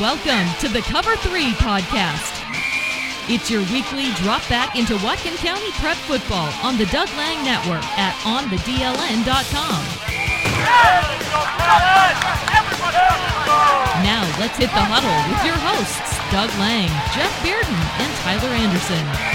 Welcome to the Cover 3 podcast. It's your weekly drop back into Whatcom County prep football on the Doug Lang Network at onthedln.com. Now let's hit the huddle with your hosts, Doug Lang, Jeff Bearden, and Tyler Anderson.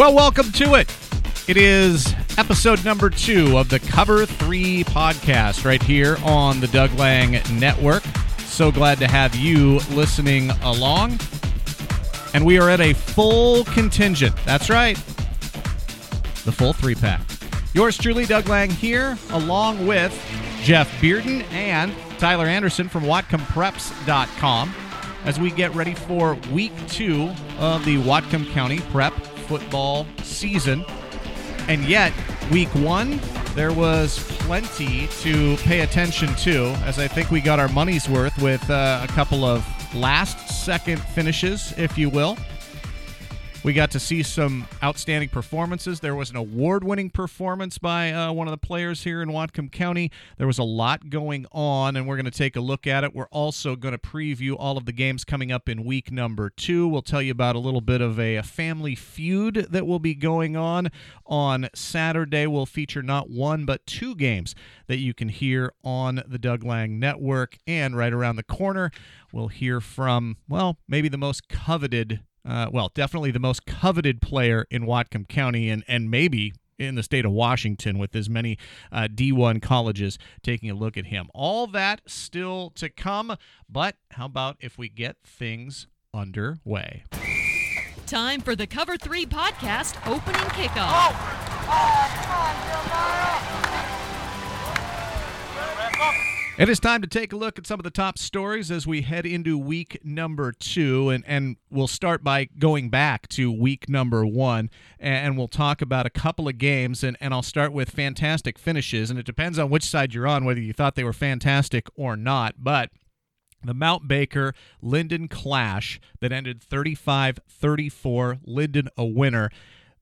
Well, welcome to it. It is episode number two of the Cover 3 podcast right here on the Doug Lang Network. So glad to have you listening along. And we are at a full contingent. That's right. The full three pack. Yours truly, Doug Lang here, along with Jeff Bearden and Tyler Anderson from WhatcomPreps.com as we get ready for week two of the Whatcom County Prep football season. And yet, week one, there was plenty to pay attention to, as I think we got our money's worth with uh, a couple of last second finishes, if you will. We got to see some outstanding performances. There was an award winning performance by uh, one of the players here in Whatcom County. There was a lot going on, and we're going to take a look at it. We're also going to preview all of the games coming up in week number two. We'll tell you about a little bit of a, a family feud that will be going on. On Saturday, we'll feature not one, but two games that you can hear on the Doug Lang Network. And right around the corner, we'll hear from, well, maybe the most coveted uh, well, definitely the most coveted player in Whatcom County and, and maybe in the state of Washington with as many uh, D1 colleges taking a look at him. All that still to come, but how about if we get things underway? Time for the Cover 3 podcast opening kickoff. It is time to take a look at some of the top stories as we head into week number two. And, and we'll start by going back to week number one. And we'll talk about a couple of games. And, and I'll start with fantastic finishes. And it depends on which side you're on, whether you thought they were fantastic or not. But the Mount Baker Lynden clash that ended 35 34, Lynden a winner.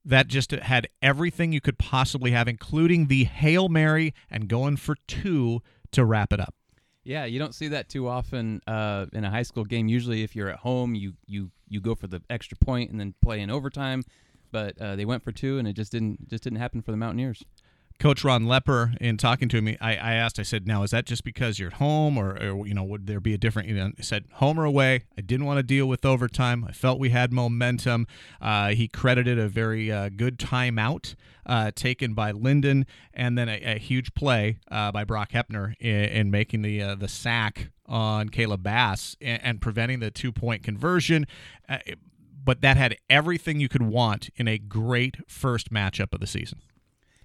That just had everything you could possibly have, including the Hail Mary and going for two to wrap it up. Yeah, you don't see that too often uh, in a high school game. Usually, if you're at home, you you you go for the extra point and then play in overtime. But uh, they went for two, and it just didn't just didn't happen for the Mountaineers. Coach Ron Lepper, in talking to me, I, I asked, I said, now, is that just because you're at home or, or, you know, would there be a different, you know, he said, home or away. I didn't want to deal with overtime. I felt we had momentum. Uh, he credited a very uh, good timeout uh, taken by Lynden and then a, a huge play uh, by Brock Hepner in, in making the, uh, the sack on Caleb Bass and, and preventing the two point conversion. Uh, but that had everything you could want in a great first matchup of the season.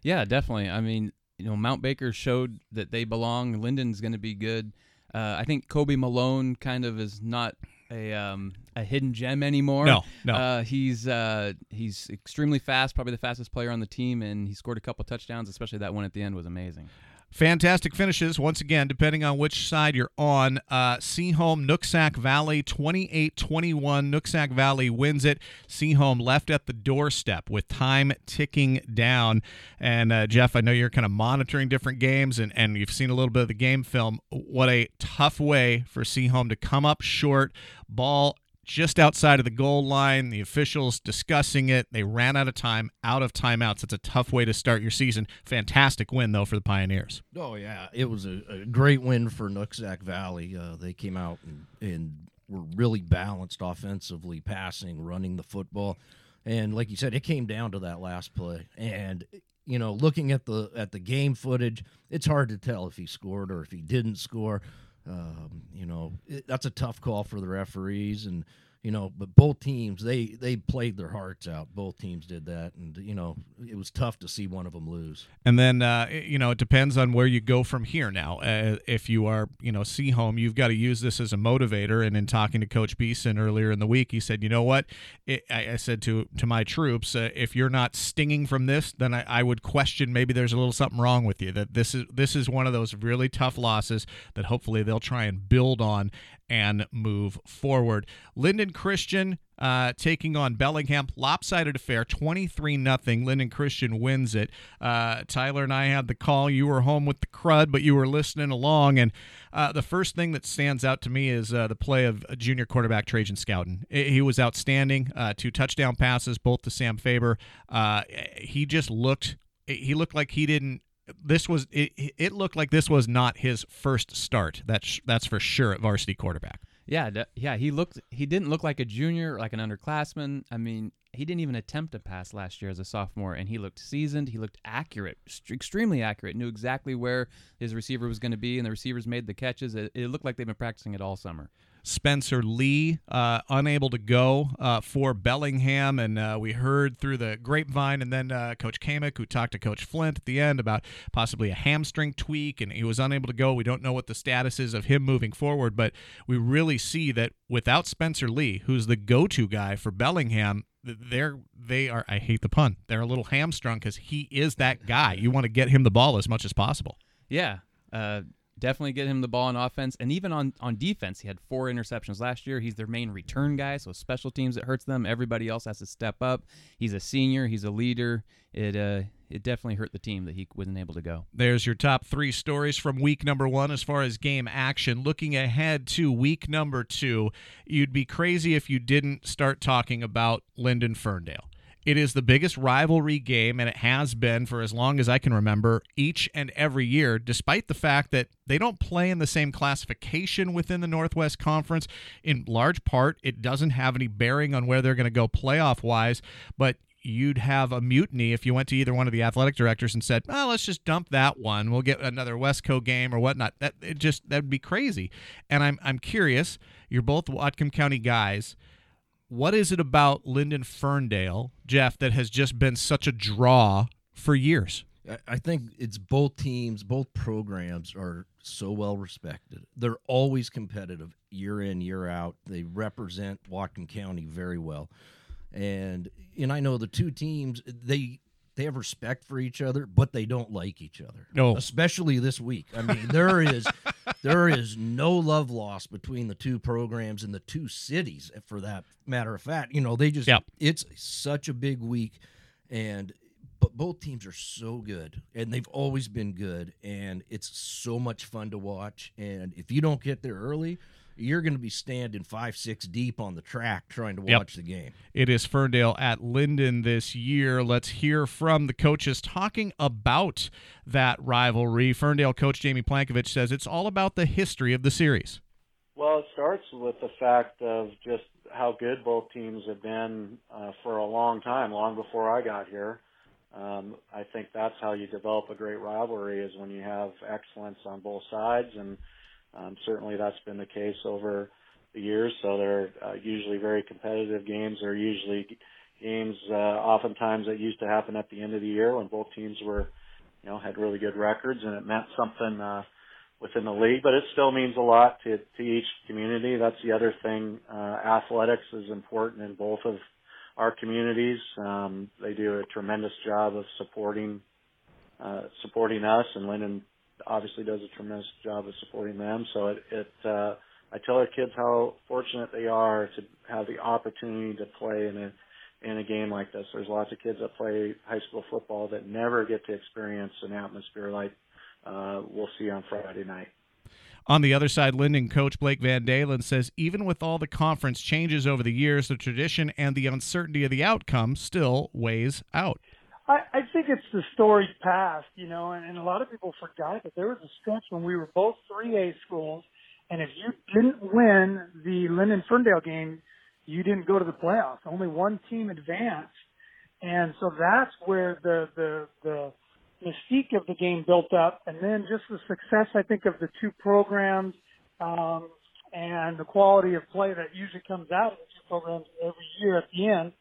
Yeah, definitely. I mean, you know, Mount Baker showed that they belong. Lynden's going to be good. Uh, I think Kobe Malone kind of is not a um, a hidden gem anymore. No, no. Uh, he's uh, he's extremely fast, probably the fastest player on the team, and he scored a couple touchdowns. Especially that one at the end was amazing. Fantastic finishes, once again, depending on which side you're on. Uh, Sehome, Nooksack Valley, 28 21. Nooksack Valley wins it. Sehome left at the doorstep with time ticking down. And, uh, Jeff, I know you're kind of monitoring different games and, and you've seen a little bit of the game film. What a tough way for Sehome to come up short. Ball just outside of the goal line. The officials discussing it. They ran out of time, out of timeouts. It's a tough way to start your season. Fantastic win, though, for the Pioneers. Oh, yeah. It was a, a great win for Nooksack Valley. Uh, they came out and, and were really balanced offensively, passing, running the football. And like you said, it came down to that last play. And you know, looking at the at the game footage, it's hard to tell if he scored or if he didn't score. Um, you know, it, that's a tough call for the referees, and you know, but both teams they they played their hearts out. Both teams did that, and you know, it was tough to see one of them lose. And then uh, you know, it depends on where you go from here. Now, uh, if you are you know Sehome, you've got to use this as a motivator. And in talking to Coach Beeson earlier in the week, he said, you know what, it, I, I, said to to my troops, uh, if you're not stinging from this, then I, I would question maybe there's a little something wrong with you. That this is this is one of those really tough losses that hopefully they'll try and build on and move forward. Lynden Christian uh, taking on Bellingham. Lopsided affair, 23 nothing. Lynden Christian wins it. Uh, Tyler and I had the call. You were home with the crud, but you were listening along. And uh, the first thing that stands out to me is uh, the play of junior quarterback Trajan Scouten. He was outstanding. Uh, two touchdown passes, both to Sam Faber. Uh, he just looked. He looked like he didn't this was it, it looked like this was not his first start. That's that's for sure at varsity quarterback. Yeah, yeah, he looked he didn't look like a junior, like an underclassman. I mean, he didn't even attempt a pass last year as a sophomore, and he looked seasoned. He looked accurate, extremely accurate. Knew exactly where his receiver was going to be, and the receivers made the catches. It, it looked like they've been practicing it all summer. Spencer Lee uh, unable to go uh, for Bellingham, and uh, we heard through the grapevine, and then uh, Coach Kamick, who talked to Coach Flint at the end about possibly a hamstring tweak, and he was unable to go. We don't know what the status is of him moving forward, but we really see that without Spencer Lee, who's the go-to guy for Bellingham, they're they are. I hate the pun. They're a little hamstrung because he is that guy. You want to get him the ball as much as possible. Yeah. Definitely get him the ball on offense and even on on defense he had four interceptions last year he's their main return guy so special teams it hurts them everybody else has to step up he's a senior he's a leader it uh it definitely hurt the team that he wasn't able to go. There's your top three stories from week number one as far as game action. Looking ahead to week number two, you'd be crazy if you didn't start talking about Lynden Ferndale. It is the biggest rivalry game, and it has been for as long as I can remember, each and every year, despite the fact that they don't play in the same classification within the Northwest Conference. In large part, it doesn't have any bearing on where they're going to go playoff wise, but you'd have a mutiny if you went to either one of the athletic directors and said, "Oh, let's just dump that one. We'll get another Wesco game or whatnot." That it just that'd be crazy. And I'm I'm curious. You're both Whatcom County guys what is it about Lynden Ferndale, Jeff, that has just been such a draw for years? I think it's both teams, both programs are so well respected. They're always competitive year in, year out. They represent Whatcom County very well. And and I know the two teams they they have respect for each other, but they don't like each other. No. Especially this week. I mean, there is there is no love lost between the two programs and the two cities eh, for that matter of fact. You know, they just yep. it's such a big week and but both teams are so good and they've always been good and it's so much fun to watch and if you don't get there early you're going to be standing five, six deep on the track trying to watch yep. the game. It is Ferndale at Lynden this year. Let's hear from the coaches talking about that rivalry. Ferndale coach Jamie Plankovich says it's all about the history of the series. Well, it starts with the fact of just how good both teams have been uh, for a long time, long before I got here. Um, I think that's how you develop a great rivalry is when you have excellence on both sides and – um, certainly, that's been the case over the years. So they're uh, usually very competitive games. They're usually games, uh, oftentimes that used to happen at the end of the year when both teams were, you know, had really good records, and it meant something uh, within the league. But it still means a lot to to each community. That's the other thing. Uh, athletics is important in both of our communities. Um, they do a tremendous job of supporting uh, supporting us, and Lynden obviously does a tremendous job of supporting them. So it, it uh, I tell our kids how fortunate they are to have the opportunity to play in a in a game like this. There's lots of kids that play high school football that never get to experience an atmosphere like uh, we'll see on Friday night. On the other side, Lynden coach Blake Van Dalen says even with all the conference changes over the years, the tradition and the uncertainty of the outcome still weighs out. I, I think it's the story's past, you know, and, and a lot of people forgot that there was a stretch when we were both 3A schools, and if you didn't win the Lynden Ferndale game, you didn't go to the playoffs. Only one team advanced, and so that's where the the the mystique of the game built up, and then just the success I think of the two programs um, and the quality of play that usually comes out of the two programs every year at the end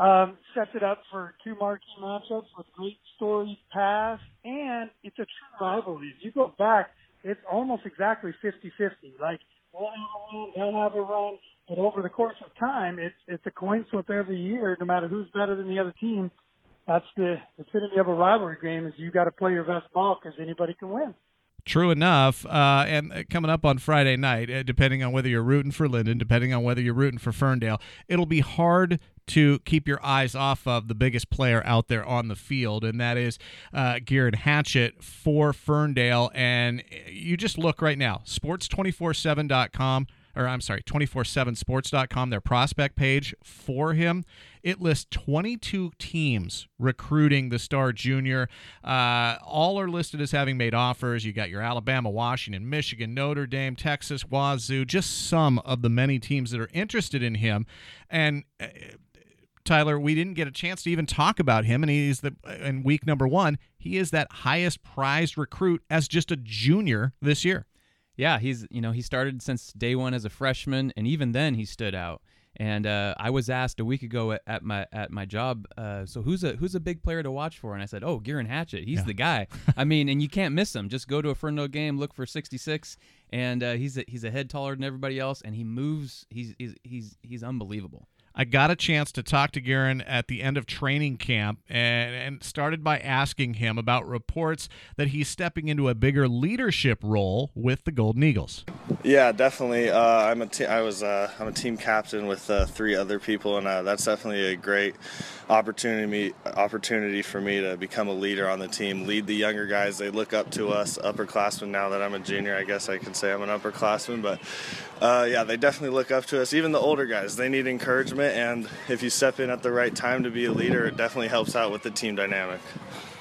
um, sets it up for two marquee matchups with great stories past, and it's a true rivalry. If you go back, it's almost exactly 50-50. Like, we'll have a run, they'll have a run, but over the course of time, it's it's a coin flip every year, no matter who's better than the other team. That's the the epitome of a rivalry game is you got to play your best ball because anybody can win. True enough. Uh, and coming up on Friday night, uh, depending on whether you're rooting for Lynden, depending on whether you're rooting for Ferndale, it'll be hard to keep your eyes off of the biggest player out there on the field, and that is uh, Hatchett for Ferndale. And you just look right now, sports247.com or I'm sorry, 247sports.com, their prospect page for him. It lists 22 teams recruiting the star junior. Uh, all are listed as having made offers. You got your Alabama, Washington, Michigan, Notre Dame, Texas, Wazoo, just some of the many teams that are interested in him. And uh, Tyler, we didn't get a chance to even talk about him, and he's the in week number one. He is that highest prized recruit as just a junior this year. Yeah, he's you know he started since day one as a freshman, and even then he stood out. And uh, I was asked a week ago at, at my at my job, uh, so who's a who's a big player to watch for? And I said, oh, Geirean Hatchett, he's Yeah. the guy. I mean, and you can't miss him. Just go to a Ferndale game, look for 66, and uh, he's a, he's a head taller than everybody else, and he moves. He's he's he's, he's unbelievable. I got a chance to talk to Geirean at the end of training camp and, and started by asking him about reports that he's stepping into a bigger leadership role with the Golden Eagles. Yeah, definitely. Uh, I'm a te- I was uh, I'm a team captain with uh, three other people, and uh, that's definitely a great opportunity opportunity for me to become a leader on the team, lead the younger guys. They look up to us, upperclassmen. Now that I'm a junior, I guess I can say I'm an upperclassman, but uh, yeah, they definitely look up to us. Even the older guys, they need encouragement, and if you step in at the right time to be a leader, it definitely helps out with the team dynamic.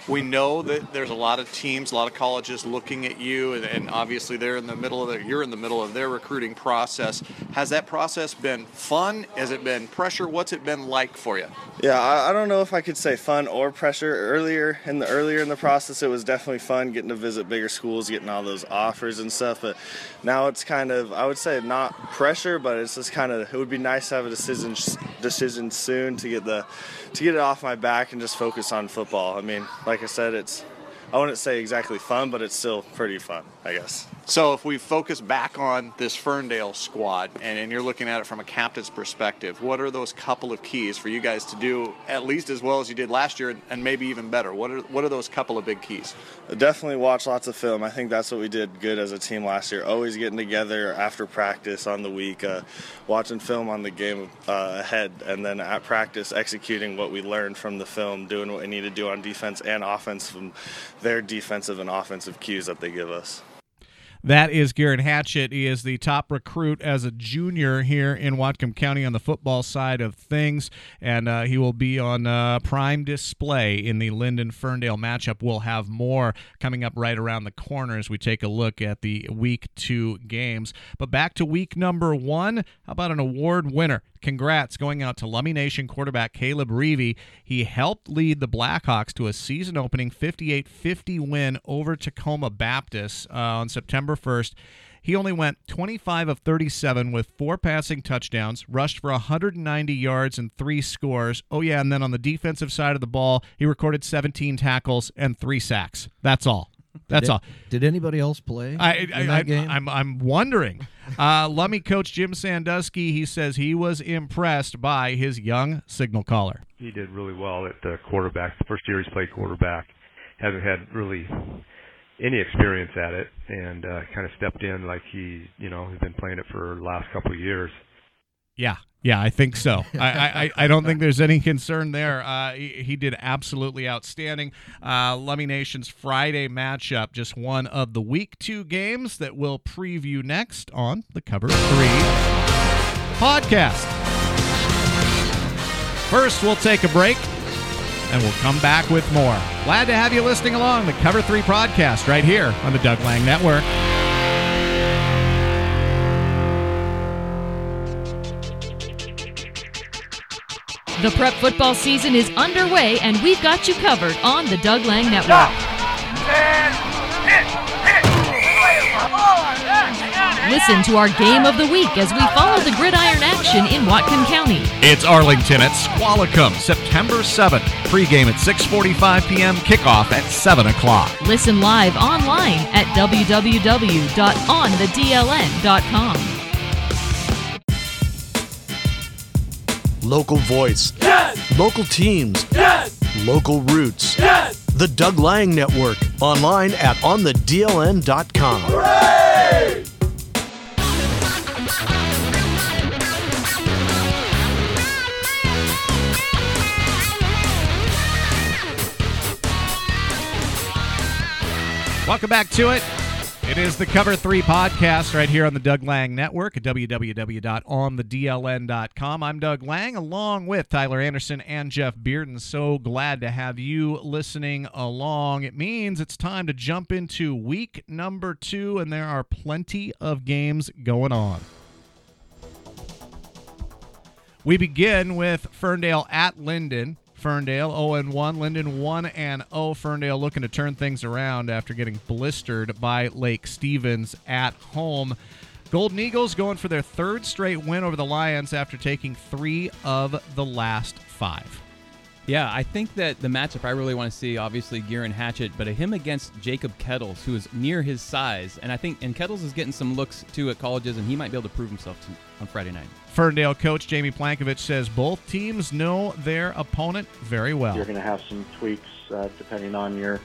We know that there's a lot of teams, a lot of colleges looking at you, and, and obviously they're in the middle of their, you're in the middle of their recruiting process. Has that process been fun? Has it been pressure? What's it been like for you? Yeah, I, I don't know if I could say fun or pressure. Earlier in the earlier in the process, it was definitely fun getting to visit bigger schools, getting all those offers and stuff. But now it's kind of I would say not pressure, but it's just kind of it would be nice to have a decision decision soon to get the to get it off my back and just focus on football. I mean, like I said, it's I wouldn't say exactly fun, but it's still pretty fun, I guess. So if we focus back on this Ferndale squad, and, and you're looking at it from a captain's perspective, what are those couple of keys for you guys to do at least as well as you did last year, and, and maybe even better? What are what are those couple of big keys? Definitely watch lots of film. I think that's what we did good as a team last year. Always getting together after practice on the week, uh, watching film on the game uh, ahead, and then at practice executing what we learned from the film, doing what we need to do on defense and offense from their defensive and offensive cues that they give us. That is Geirean Hatchett. He is the top recruit as a junior here in Whatcom County on the football side of things, and uh, he will be on uh, prime display in the Lynden Ferndale matchup. We'll have more coming up right around the corner as we take a look at the week two games. But back to week number one. How about an award winner? Congrats going out to Lummi Nation quarterback Caleb Reevy. He helped lead the Blackhawks to a season opening 58 50 win over Tacoma Baptist uh, on September 1st. He only went 25 of 37 with four passing touchdowns, rushed for 190 yards and three scores. Oh, yeah, and then on the defensive side of the ball, he recorded 17 tackles and three sacks. That's all. That's did, all. Did anybody else play I, in I, that I, game? I'm, I'm wondering. Uh, Lummi coach Jim Sandusky, he says he was impressed by his young signal caller. he did really well at the quarterback. The first year he's played quarterback, hasn't had really any experience at it, and uh, kind of stepped in like he, you know, he's been playing it for the last couple of years. Yeah, yeah, I think so. I, I, I don't think there's any concern there. Uh, he, he did absolutely outstanding. Uh, Lummi Nation's Friday matchup, just one of the week two games that we'll preview next on the Cover Three podcast. First, we'll take a break and we'll come back with more. Glad to have you listening along the Cover 3 podcast right here on the Doug Lang Network. The prep football season is underway, and we've got you covered on the Doug Lang Network. Listen to our game of the week as we follow the gridiron action in Whatcom County. It's Arlington at Squalicum, September 7th. Pregame at 6:45 p.m. Kickoff at 7 o'clock. Listen live online at www.onthedln.com. Local voice. Yes. Local teams. Yes. Local roots. Yes. The Doug Lang Network, online at onthedln.com. Welcome back to it. It is the Cover 3 podcast right here on the Doug Lang Network at www.onthedln.com. I'm Doug Lang along with Tyler Anderson and Jeff Bearden. So glad to have you listening along. It means it's time to jump into week number two, and there are plenty of games going on. We begin with Ferndale at Lynden. Ferndale 0 1, Lynden 1 and 0. Ferndale looking to turn things around after getting blistered by Lake Stevens at home. Golden Eagles going for their third straight win over the Lions after taking three of the last five. Yeah, I think that the matchup I really want to see, obviously, Geirean Hatchett, but him against Jacob Kettles, who is near his size. And I think, and Kettles is getting some looks too at colleges, and he might be able to prove himself to, on Friday night. Ferndale coach Jamie Plankovich says both teams know their opponent very well. You're going to have some tweaks uh, depending on your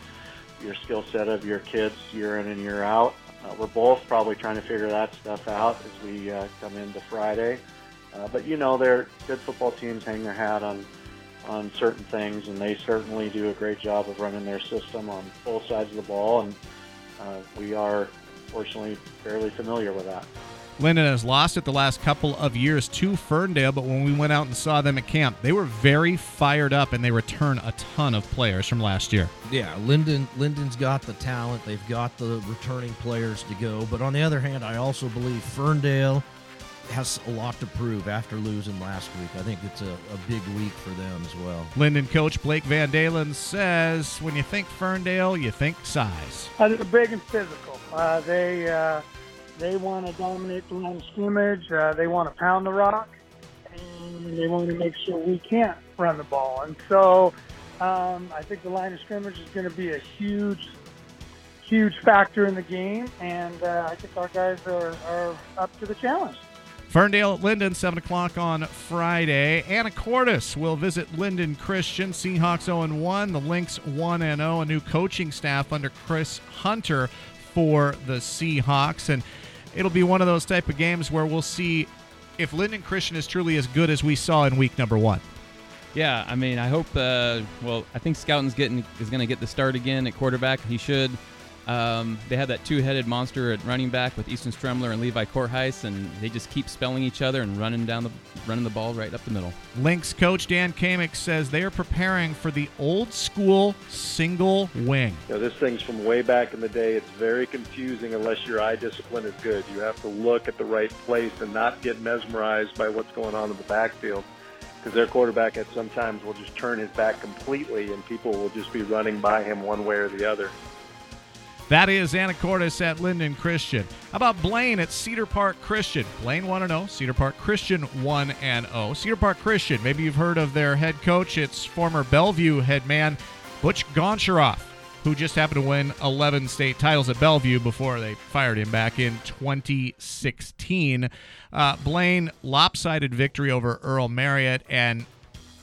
your skill set of your kids year in and year out. Uh, we're both probably trying to figure that stuff out as we uh, come into Friday. Uh, but you know, they're good football teams hang their hat on on certain things, and they certainly do a great job of running their system on both sides of the ball, and uh, we are fortunately fairly familiar with that. Lynden has lost it the last couple of years to Ferndale, but when we went out and saw them at camp, they were very fired up and they return a ton of players from last year. Yeah, Lynden Lynden's got the talent. They've got the returning players to go. But on the other hand, I also believe Ferndale has a lot to prove after losing last week. I think it's a, a big week for them as well. Lynden coach Blake Van Dalen says, when you think Ferndale, you think size. Uh, they're big and physical. Uh, they uh, they want to dominate the line of scrimmage. Uh, they want to pound the rock, and they want to make sure we can't run the ball. And so, um, I think the line of scrimmage is going to be a huge, huge factor in the game. And uh, I think our guys are, are up to the challenge. Ferndale at Lynden, 7 o'clock on Friday. Anna Anacortes will visit Lynden Christian. Seahawks 0 1. The Lynx 1 0. A new coaching staff under Chris Hunter for the Seahawks. And it'll be one of those type of games where we'll see if Lynden Christian is truly as good as we saw in week number one. Yeah, I mean, I hope. Uh, well, I think Scouten's getting is going to get the start again at quarterback. He should. Um, they have that two-headed monster at running back with Easton Stremler and Levi Kortheis, and they just keep spelling each other and running down the running the ball right up the middle. Lynx coach Dan Kamick says they are preparing for the old school single wing. You know, this thing's from way back in the day. It's very confusing unless your eye discipline is good. You have to look at the right place and not get mesmerized by what's going on in the backfield. Because their quarterback at sometimes will just turn his back completely, and people will just be running by him one way or the other. That is Anacortes at Lynden Christian. How about Blaine at Cedar Park Christian? Blaine 1 0, Cedar Park Christian 1 0. Cedar Park Christian, maybe you've heard of their head coach. It's former Bellevue head man Butch Goncharoff, who just happened to win 11 state titles at Bellevue before they fired him back in 2016. Uh, Blaine, lopsided victory over Earl Marriott, and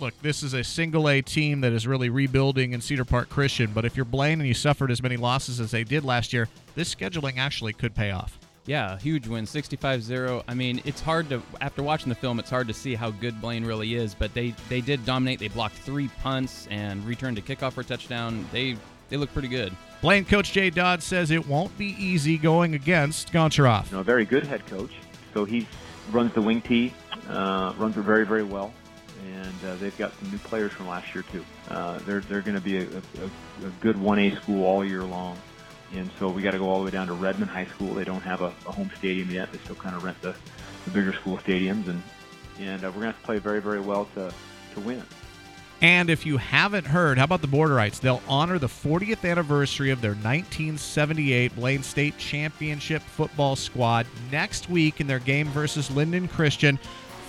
look, this is a single A team that is really rebuilding in Cedar Park Christian. But if you're Blaine and you suffered as many losses as they did last year, this scheduling actually could pay off. Yeah, huge win, 65-0. I mean, it's hard to after watching the film, it's hard to see how good Blaine really is. But they they did dominate. They blocked three punts and returned a kickoff for a touchdown. They they look pretty good. Blaine coach Jay Dodd says it won't be easy going against Goncharoff. You know, a very good head coach. So he runs the wing tee, uh, runs it very very well and uh, they've got some new players from last year too. Uh, they're they're going to be a, a, a good 1A school all year long, and so we got to go all the way down to Redmond High School. They don't have a, a home stadium yet. They still kind of rent the, the bigger school stadiums, and and uh, we're going to have to play very very well to to win. And if you haven't heard, how about the Borderites? They'll honor the 40th anniversary of their 1978 Blaine State Championship football squad next week in their game versus Lynden Christian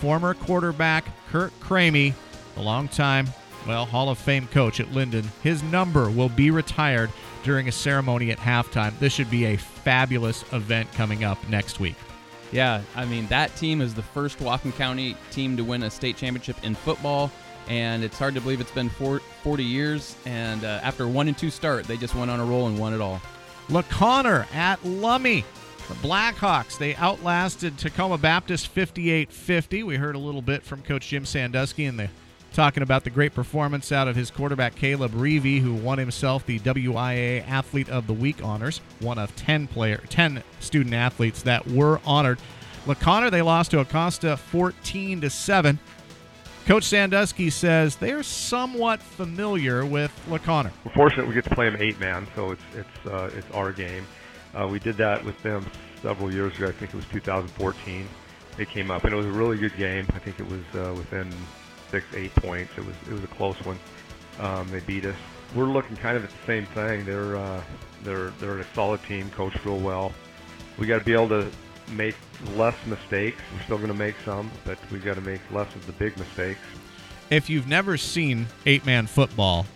former quarterback Kurt Cramey, a longtime, well, Hall of Fame coach at Lynden, his number will be retired during a ceremony at halftime. This should be a fabulous event coming up next week. Yeah, I mean, that team is the first Whatcom County team to win a state championship in football. and it's hard to believe it's been 40 years. And uh, after one and two start, they just went on a roll and won it all. LaConner at Lummi. The Blackhawks, they outlasted Tacoma Baptist 58 50. We heard a little bit from Coach Jim Sandusky and the talking about the great performance out of his quarterback Caleb Reevy, who won himself the WIA Athlete of the Week honors, one of 10 player 10 student athletes that were honored. LaConner, they lost to Acosta 14 to 7. Coach Sandusky says they are somewhat familiar with LaConner. We're fortunate we get to play them eight man, so it's it's uh, it's our game. Uh, we did that with them several years ago. I think it was 2014. They came up, and it was a really good game. I think it was uh, within six, eight points. It was it was a close one. Um, they beat us. We're looking kind of at the same thing. They're uh, they're they're a solid team, coached real well. We got to be able to make less mistakes. We're still going to make some, but we got to make less of the big mistakes. If you've never seen eight man football,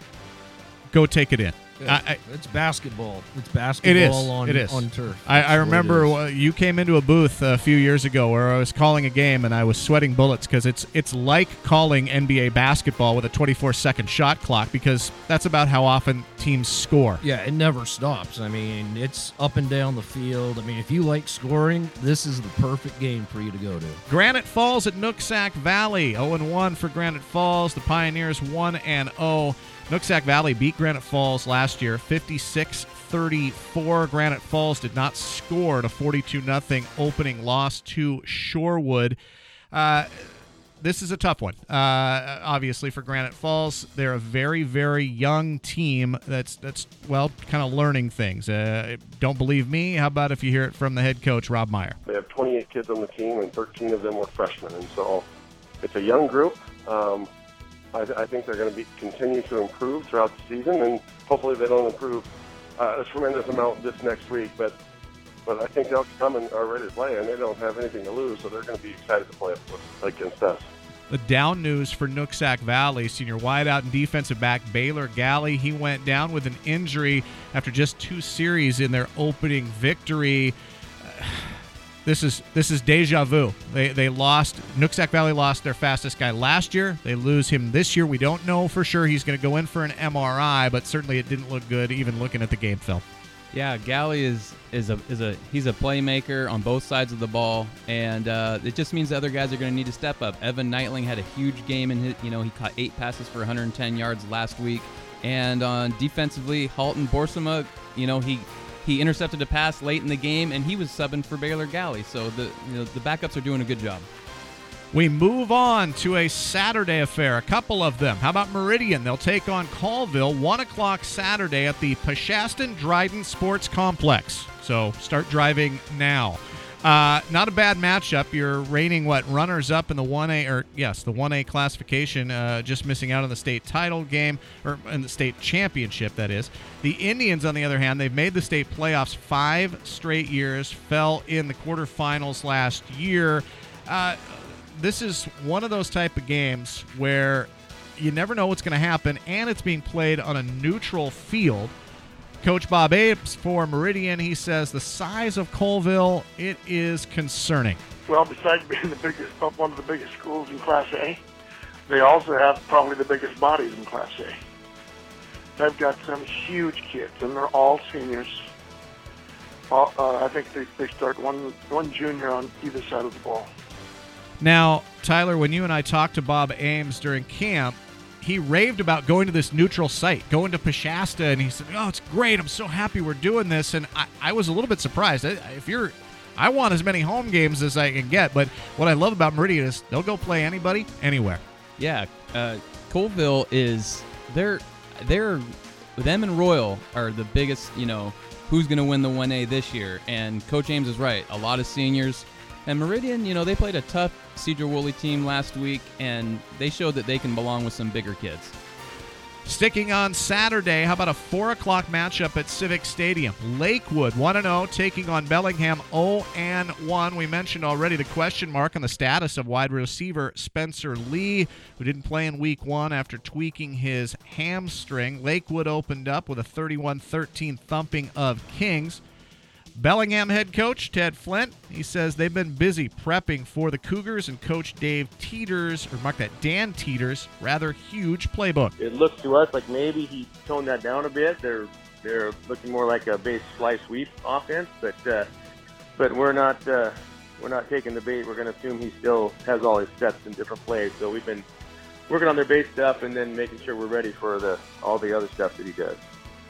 go take it in. Yeah, I, I, it's basketball. It's basketball it is. on it is. on turf. I, I That's what it remember is. you came into a booth a few years ago where I was calling a game and I was sweating bullets because it's it's like calling NBA basketball with a 24 second shot clock because that's about how often teams score. Yeah, it never stops. I mean, it's up and down the field. I mean, if you like scoring, this is the perfect game for you to go to. Granite Falls at Nooksack Valley, 0 1 for Granite Falls. The Pioneers 1 and 0. Nooksack Valley beat Granite Falls last year 56 34. Granite Falls did not score a 42 0 opening loss to Shorewood. Uh, this is a tough one, uh, obviously for Granite Falls. They're a very, very young team that's that's well, kind of learning things. Uh, don't believe me? How about if you hear it from the head coach Rob Meyer? They have 28 kids on the team, and 13 of them were freshmen, and so it's a young group. Um, I, I think they're going to be continue to improve throughout the season, and hopefully they don't improve uh, a tremendous amount this next week. But but I think they'll come and are ready to play, and they don't have anything to lose, so they're going to be excited to play against us. The down news for Nooksack Valley, senior wideout and defensive back Baylor Galley. He went down with an injury after just two series in their opening victory. This is this is deja vu. They they lost Nooksack Valley lost their fastest guy last year. They lose him this year. We don't know for sure he's going to go in for an MRI, but certainly it didn't look good even looking at the game film. Yeah, Galley is is a is a he's a playmaker on both sides of the ball, and uh, it just means the other guys are going to need to step up. Evan Knightling had a huge game his, you know, he caught eight passes for 110 yards last week, and on defensively, Halton Borsama, you know, he he intercepted a pass late in the game, and he was subbing for Baylor Galley. So the you know, the backups are doing a good job. We move on to a Saturday affair, a couple of them. How about Meridian? They'll take on Colville, 1 o'clock Saturday at the Pashaston Dryden Sports Complex. So start driving now. Uh, not a bad matchup. You're reigning what runners up in the 1A or yes, the 1A classification. Uh, just missing out on the state title game or in the state championship. That is. The Indians, on the other hand, they've made the state playoffs five straight years. Fell in the quarterfinals last year. Uh, this is one of those type of games where you never know what's going to happen, and it's being played on a neutral field. Coach Bob Ames for Meridian, he says the size of Colville it is concerning. Well, besides being the biggest, one of the biggest schools in Class A, they also have probably the biggest bodies in Class A. They've got some huge kids, and they're all seniors. All, uh, I think they, they start one one junior on either side of the ball. Now, Tyler, when you and I talked to Bob Ames during camp, he raved about going to this neutral site, going to Pashasta, and he said, "Oh, it's great! I'm so happy we're doing this." And I, I was a little bit surprised. If you're, I want as many home games as I can get, but what I love about Meridian is they'll go play anybody, anywhere. Yeah, uh, Colville is they're they're them and Royal are the biggest. You know, who's going to win the 1A this year? And Coach Ames is right. A lot of seniors. And Meridian, you know, they played a tough Sedro-Woolley team last week, and they showed that they can belong with some bigger kids. Sticking on Saturday, how about a 4 o'clock matchup at Civic Stadium? Lakewood 1 0 taking on Bellingham 0 1. We mentioned already the question mark on the status of wide receiver Spencer Lee, who didn't play in week one after tweaking his hamstring. Lakewood opened up with a 31 13 thumping of Kings. Bellingham head coach Ted Flint, he says they've been busy prepping for the Cougars and coach Dave Teeters, or mark that Dan Teeters, rather huge playbook. It looks to us like maybe he toned that down a bit. They're they're looking more like a base fly sweep offense, but uh, but we're not uh, we're not taking the bait. We're going to assume he still has all his steps in different plays. So we've been working on their base stuff and then making sure we're ready for the all the other stuff that he does.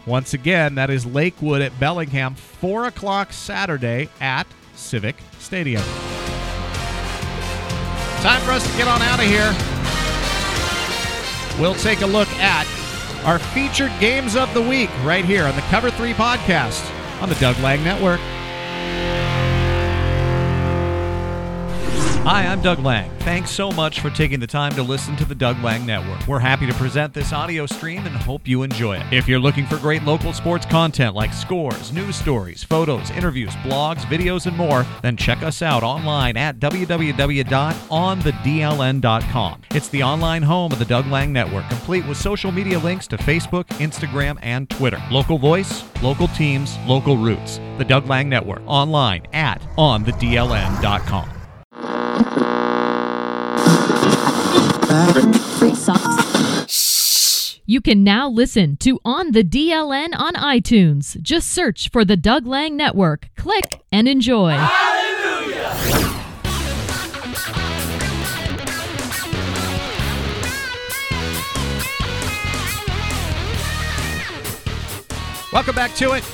Once again, that is Lakewood at Bellingham, 4 o'clock Saturday at Civic Stadium. Time for us to get on out of here. We'll take a look at our featured games of the week right here on the Cover 3 podcast on the Doug Lang Network. Hi, I'm Doug Lang. Thanks so much for taking the time to listen to the Doug Lang Network. We're happy to present this audio stream and hope you enjoy it. If you're looking for great local sports content like scores, news stories, photos, interviews, blogs, videos, and more, then check us out online at www.onthedln.com. It's the online home of the Doug Lang Network, complete with social media links to Facebook, Instagram, and Twitter. Local voice, local teams, local roots. The Doug Lang Network, online at onthedln.com. You can now listen to On the DLN on iTunes. Just search for the Doug Lang Network. Click and enjoy. Welcome back to it.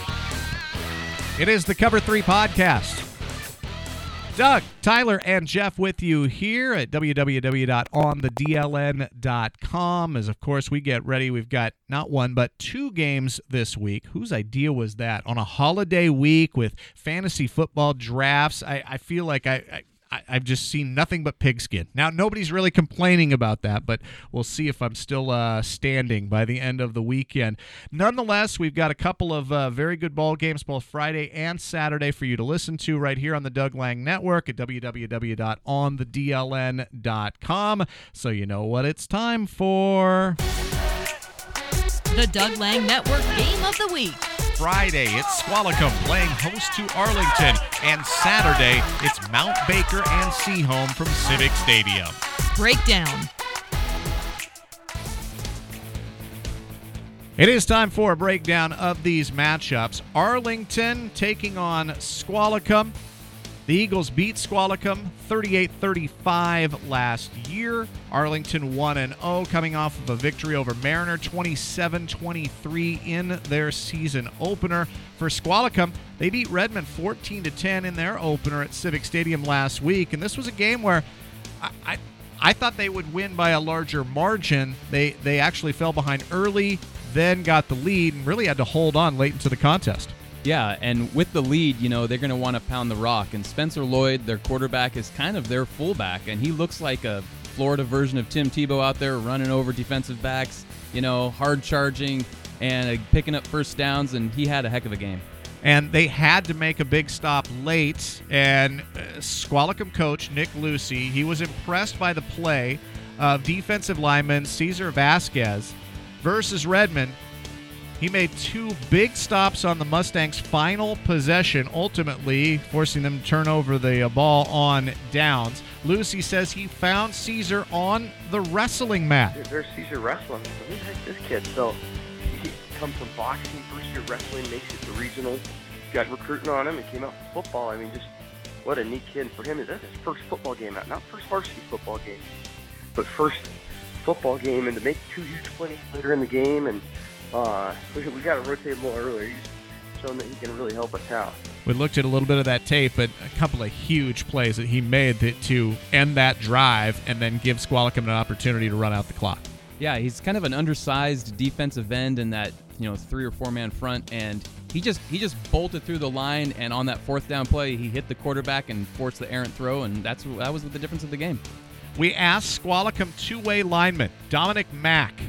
It is the Cover 3 podcast. Doug, Tyler, and Jeff with you here at www.onthedln.com. As of course we get ready, we've got not one but two games this week. Whose idea was that? On a holiday week with fantasy football drafts, I, I feel like I, I I, I've just seen nothing but pigskin. Now, nobody's really complaining about that, but we'll see if I'm still uh, standing by the end of the weekend. Nonetheless, we've got a couple of uh, very good ball games both Friday and Saturday for you to listen to right here on the Doug Lang Network at www.onthedln.com. So you know what it's time for. The Doug Lang Network Game of the Week. Friday, it's Squalicum playing host to Arlington, and Saturday, it's Mount Baker and Sehome from Civic Stadium. Breakdown. It is time for a breakdown of these matchups. Arlington taking on Squalicum. The Eagles beat Squalicum 38-35 last year. Arlington 1 and 0 coming off of a victory over Mariner 27-23 in their season opener. For Squalicum, they beat Redmond 14 10 in their opener at Civic Stadium last week, and this was a game where I, I I thought they would win by a larger margin. They they actually fell behind early, then got the lead and really had to hold on late into the contest. Yeah, and with the lead, you know, they're going to want to pound the rock. And Spencer Lloyd, their quarterback, is kind of their fullback, and he looks like a Florida version of Tim Tebow out there running over defensive backs, you know, hard charging and uh, picking up first downs, and he had a heck of a game. And they had to make a big stop late, and uh, Squalicum coach Nick Lucy, he was impressed by the play of defensive lineman Cesar Vasquez versus Redmond. He made two big stops on the Mustangs' final possession, ultimately forcing them to turn over the uh, ball on downs. Lucy says he found Caesar on the wrestling mat. There's Caesar wrestling. Who the heck this kid? So he comes from boxing, first year wrestling, makes it to regional. Got recruiting on him and came out for football. I mean, just what a neat kid for him. That's his first football game out, not first varsity football game, but first football game, and to make two huge plays later in the game and uh, we, we got to rotate more earlier. He's shown that he can really help us out. We looked at a little bit of that tape, but a couple of huge plays that he made that, to end that drive and then give Squalicum an opportunity to run out the clock. Yeah, he's kind of an undersized defensive end in that you know three or four man front, and he just he just bolted through the line, and on that fourth down play, he hit the quarterback and forced the errant throw, and that's that was the difference of the game. We asked Squalicum two-way lineman Dominic Mack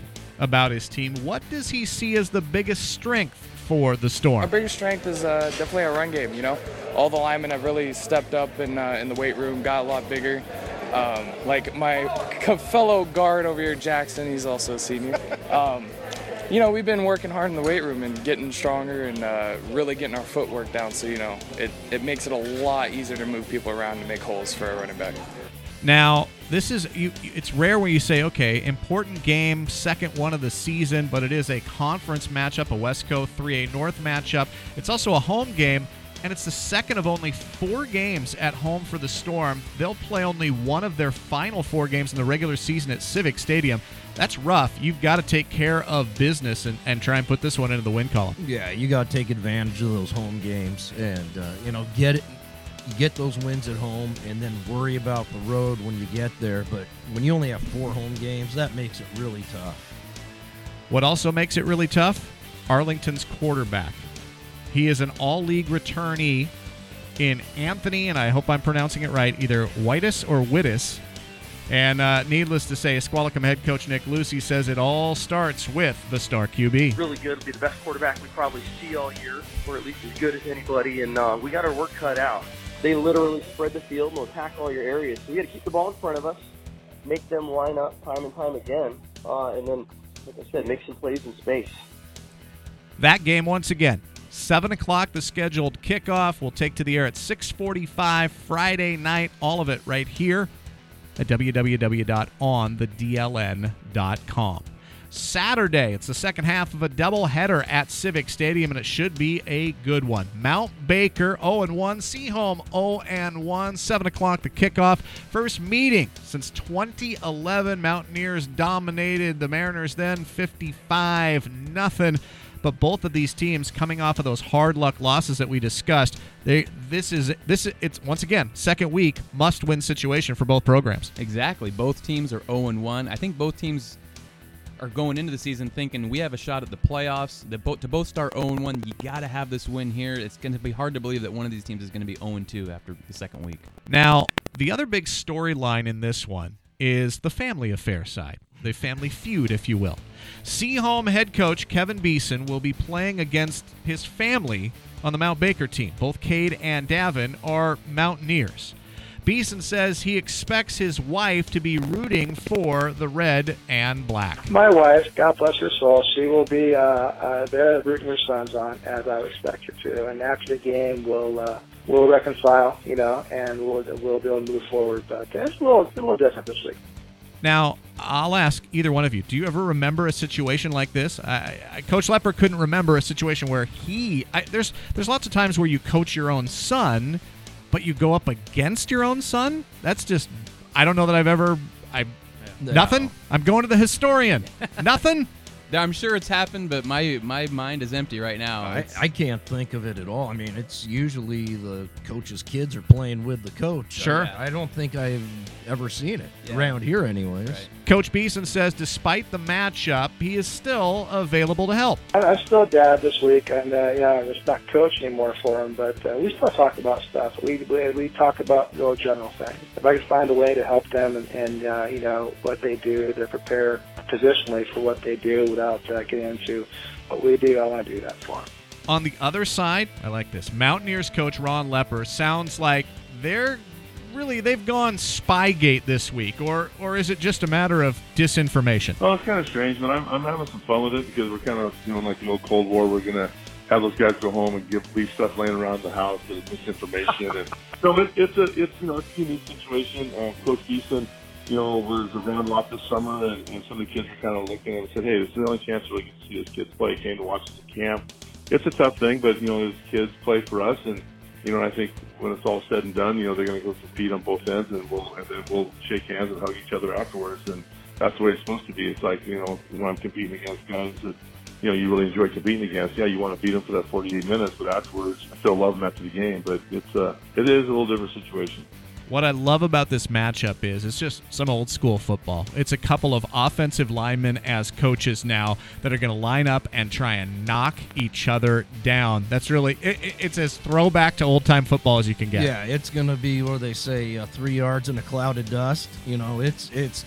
about his team. What does he see as the biggest strength for the Storm? Our biggest strength is uh, definitely our run game. You know, all the linemen have really stepped up in uh, in the weight room, got a lot bigger. Um, like my fellow guard over here, Jackson, he's also a senior. Um, you know, we've been working hard in the weight room and getting stronger and uh, really getting our footwork down. So, you know, it, it makes it a lot easier to move people around and make holes for a running back. Now, this is you, it's rare when you say, okay, important game, second one of the season, but it is a conference matchup, a Wesco 3A North matchup. It's also a home game, and it's the second of only four games at home for the Storm. They'll play only one of their final four games in the regular season at Civic Stadium. That's rough. You've got to take care of business and, and try and put this one into the win column. Yeah, you got to take advantage of those home games and uh, you know get it. You get those wins at home, and then worry about the road when you get there. But when you only have four home games, that makes it really tough. What also makes it really tough? Arlington's quarterback. He is an all league returnee in Anthony, and I hope I'm pronouncing it right, either Whitus or Wittis. And uh, needless to say, Squalicum head coach Nick Lucy says it all starts with the star QB. Really good. It'll be the best quarterback we probably see all year, or at least as good as anybody. And uh, we got our work cut out. They literally spread the field and will attack all your areas. So we got to keep the ball in front of us, make them line up time and time again, uh, and then, like I said, make some plays in space. That game once again, seven o'clock, the scheduled kickoff. We'll take to the air at 6:45 Friday night. All of it right here at www.onthedln.com. Saturday, it's the second half of a doubleheader at Civic Stadium, and it should be a good one. Mount Baker 0 1, Sehome 0 1, 7 o'clock the kickoff. First meeting since 2011. Mountaineers dominated the Mariners then 55 nothing. But both of these teams coming off of those hard luck losses that we discussed, they this is this it's once again second week must win situation for both programs. Exactly. Both teams are 0 1. I think both teams are going into the season thinking we have a shot at the playoffs. The to both start 0 1, you got to have this win here. It's going to be hard to believe that one of these teams is going to be 0 2 after the second week. Now, the other big storyline in this one is the family affair side, the family feud, if you will. Sehome head coach Kevin Beeson will be playing against his family on the Mount Baker team. Both Cade and Davin are Mountaineers. Beeson says he expects his wife to be rooting for the red and black. My wife, God bless her soul, she will be uh, uh, there rooting her sons on, as I would expect her to. And after the game, we'll uh, we'll reconcile, you know, and we'll we'll be able to move forward. But it's a little, it's a little different this week. Now, I'll ask either one of you: Do you ever remember a situation like this? I, I, coach Lepper couldn't remember a situation where he. I, there's there's lots of times where you coach your own son, but you go up against your own son. That's just. I don't know that I've ever. I No. nothing. I'm going to the historian. nothing. I'm sure it's happened, but my my mind is empty right now. I, I can't think of it at all. I mean, it's usually the coach's kids are playing with the coach. Sure. I, I don't think I've ever seen it Yeah. around here, anyways. Coach Beeson says, despite the matchup, he is still available to help. I- I'm still dad this week, and uh, yeah, I'm just not coach anymore for him. But uh, we still talk about stuff. We we, we talk about real general things. If I can find a way to help them and, and uh, you know what they do to prepare positionally for what they do without uh, getting into what we do, I want to do that for them. On the other side, I like this. Mountaineers coach Ron Lepper sounds like they're really they've gone Spygate this week, or or is it just a matter of disinformation? Well, it's kind of strange, but I'm, I'm having some fun with it because we're kind of doing like the old Cold War. We're gonna have those guys go home and give leave stuff laying around the house and misinformation, and so it, it's a it's you know it's a unique situation. Uh, Coach Beeson, you know, was around a lot this summer, and, and some of the kids were kind of looking and said, "Hey, this is the only chance we to see these kids play." Came to watch at camp. It's a tough thing, but you know, these kids play for us, and you know, I think when it's all said and done, you know, they're going to go compete on both ends, and we'll and then we'll shake hands and hug each other afterwards, and that's the way it's supposed to be. It's like you know, when I'm competing against guys that you know you really enjoy competing against. Yeah, you want to beat them for that 48 minutes, but afterwards, I still love them after the game. But it's uh, it is a little different situation. What I love about this matchup is it's just some old school football. It's a couple of offensive linemen as coaches now that are going to line up and try and knock each other down. That's really it, it- it's as throwback to old time football as you can get. Yeah, it's gonna be where they say, uh, three yards in a cloud of dust. You know, it's it's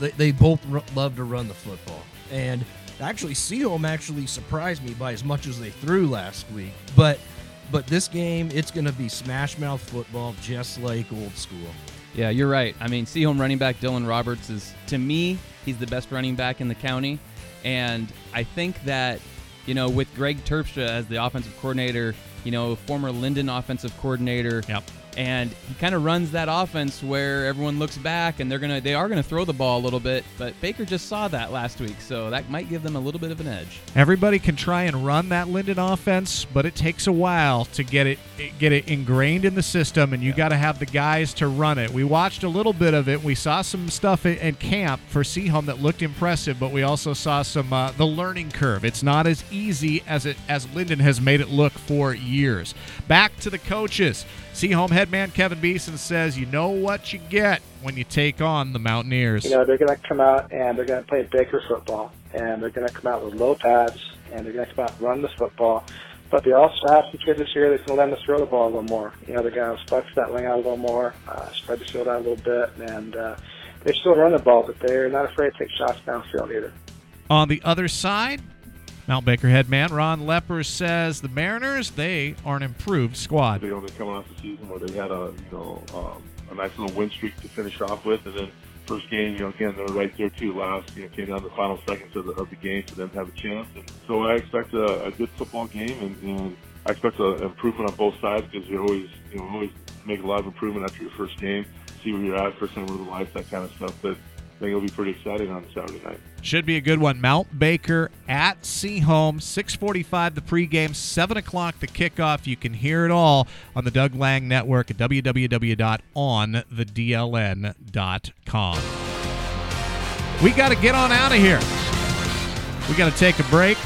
they, they both r- love to run the football, and actually, Sehome actually surprised me by as much as they threw last week. But but this game, it's gonna be smash mouth football, just like old school. Yeah, you're right. I mean, Sehome running back Dylan Roberts is, to me, he's the best running back in the county. And I think that, you know, with Greg Terpstra as the offensive coordinator, you know, former Lynden offensive coordinator. Yep. And he kind of runs that offense where everyone looks back and they're gonna they are gonna throw the ball a little bit, but Baker just saw that last week, so that might give them a little bit of an edge. Everybody can try and run that Lynden offense, but it takes a while to get it get it ingrained in the system, and you got to have the guys to run it. We watched a little bit of it. We saw some stuff in, camp for Sehome that looked impressive, but we also saw some uh, the learning curve. It's not as easy as it as Lynden has made it look for years. Back to the coaches. Headman Kevin Beeson says, "You know what you get when you take on the Mountaineers." You know, they're going to come out and they're going to play Baker football, and they're going to come out with low pads, and they're going to come out and run the football. But they also have some kids this year that's going to let them throw the ball a little more. You know, they're going to flex that wing out a little more, uh, spread the field out a little bit, and uh, they still run the ball, but they're not afraid to take shots downfield either. On the other side, Mount Baker head man Ron Lepper says the Mariners they are an improved squad. They only coming off the season where they had a you know um, a nice little win streak to finish off with, and then first game, you know, again they're right there too. Last, you know, came down to the final seconds of the, of the game for them to have a chance. And so I expect a, a good football game, and, and I expect an improvement on both sides because you always you know always make a lot of improvement after your first game, see where you're at, first time with the life, that kind of stuff. But I think it'll be pretty exciting on Saturday night. Should be a good one. Mount Baker at Sehome, 645 the pregame, 7 o'clock the kickoff. You can hear it all on the Doug Lang Network at www.onthedln.com. We got to get on out of here. We got to take a break.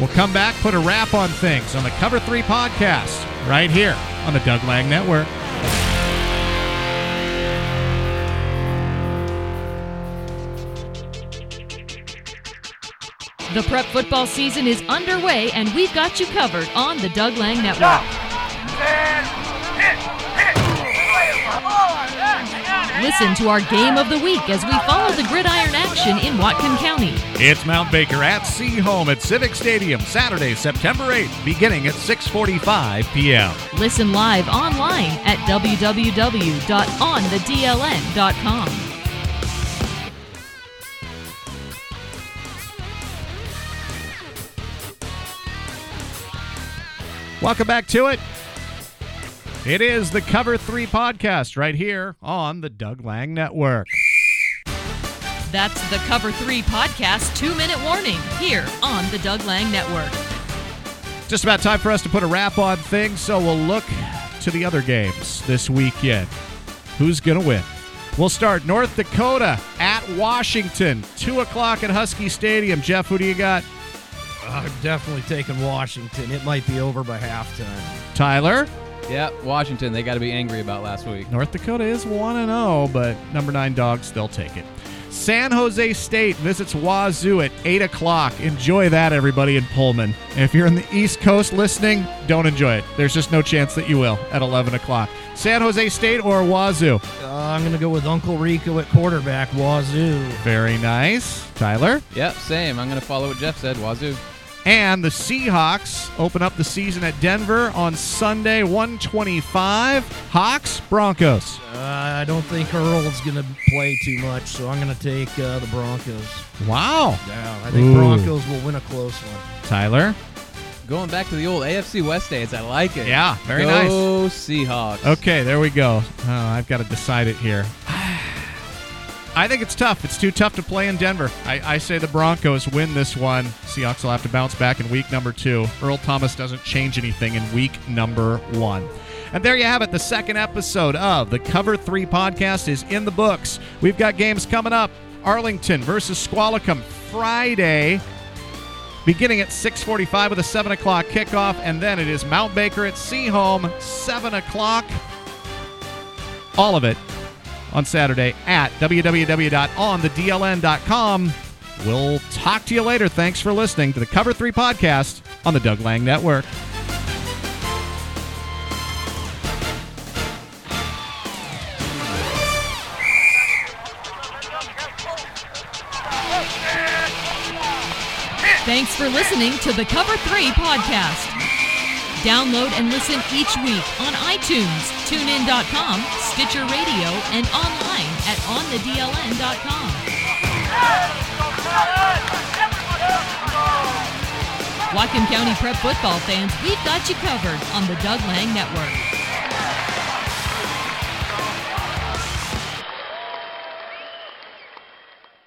We'll come back, put a wrap on things on the Cover 3 podcast right here on the Doug Lang Network. The prep football season is underway, and we've got you covered on the Doug Lang Network. Listen to our game of the week as we follow the gridiron action in Whatcom County. It's Mount Baker at Sehome at Civic Stadium, Saturday, September 8th, beginning at 6:45 p.m. Listen live online at www.onthedln.com. Welcome back to it. It is the Cover 3 podcast right here on the Doug Lang Network. That's the Cover 3 podcast two minute warning here on the Doug Lang Network. Just about time for us to put a wrap on things, so we'll look to the other games this weekend. Who's going to win? We'll start North Dakota at Washington, 2 o'clock at Husky Stadium. Jeff, who do you got? I'm definitely taking Washington. It might be over by halftime. Tyler? Yeah, Washington. They got to be angry about last week. North Dakota is 1 and 0, but number 9 dogs, they'll take it. San Jose State visits Wazoo at 8 o'clock. Enjoy that, everybody in Pullman. And if you're in the East Coast listening, don't enjoy it. There's just no chance that you will at 11 o'clock. San Jose State or Wazoo? Uh, I'm going to go with Uncle Rico at quarterback, Wazoo. Very nice. Tyler? Yep, same. I'm going to follow what Jeff said. Wazoo. And the Seahawks open up the season at Denver on Sunday, 125. Hawks, Broncos. Uh, I don't think Earl's going to play too much, so I'm going to take uh, the Broncos. Wow. Yeah, I think Ooh. Broncos will win a close one. Tyler? Going back to the old AFC West days, I like it. Yeah, very Go nice. Seahawks. Okay, there we go. Oh, I've got to decide it here. I think it's tough. It's too tough to play in Denver. I, I say the Broncos win this one. Seahawks will have to bounce back in week number two. Earl Thomas doesn't change anything in week number one. And there you have it. The second episode of the Cover 3 podcast is in the books. We've got games coming up. Arlington versus Squalicum Friday, beginning at 6:45 with a 7 o'clock kickoff, and then it is Mount Baker at Sehome, 7 o'clock. All of it on Saturday at www.onthedln.com. We'll talk to you later. Thanks for listening to the Cover 3 podcast on the Doug Lang Network. Thanks for listening to the Cover 3 podcast. Download and listen each week on iTunes, TuneIn.com, Stitcher Radio, and online at OnTheDLN.com. Whatcom County Prep football fans, we've got you covered on the Doug Lang Network.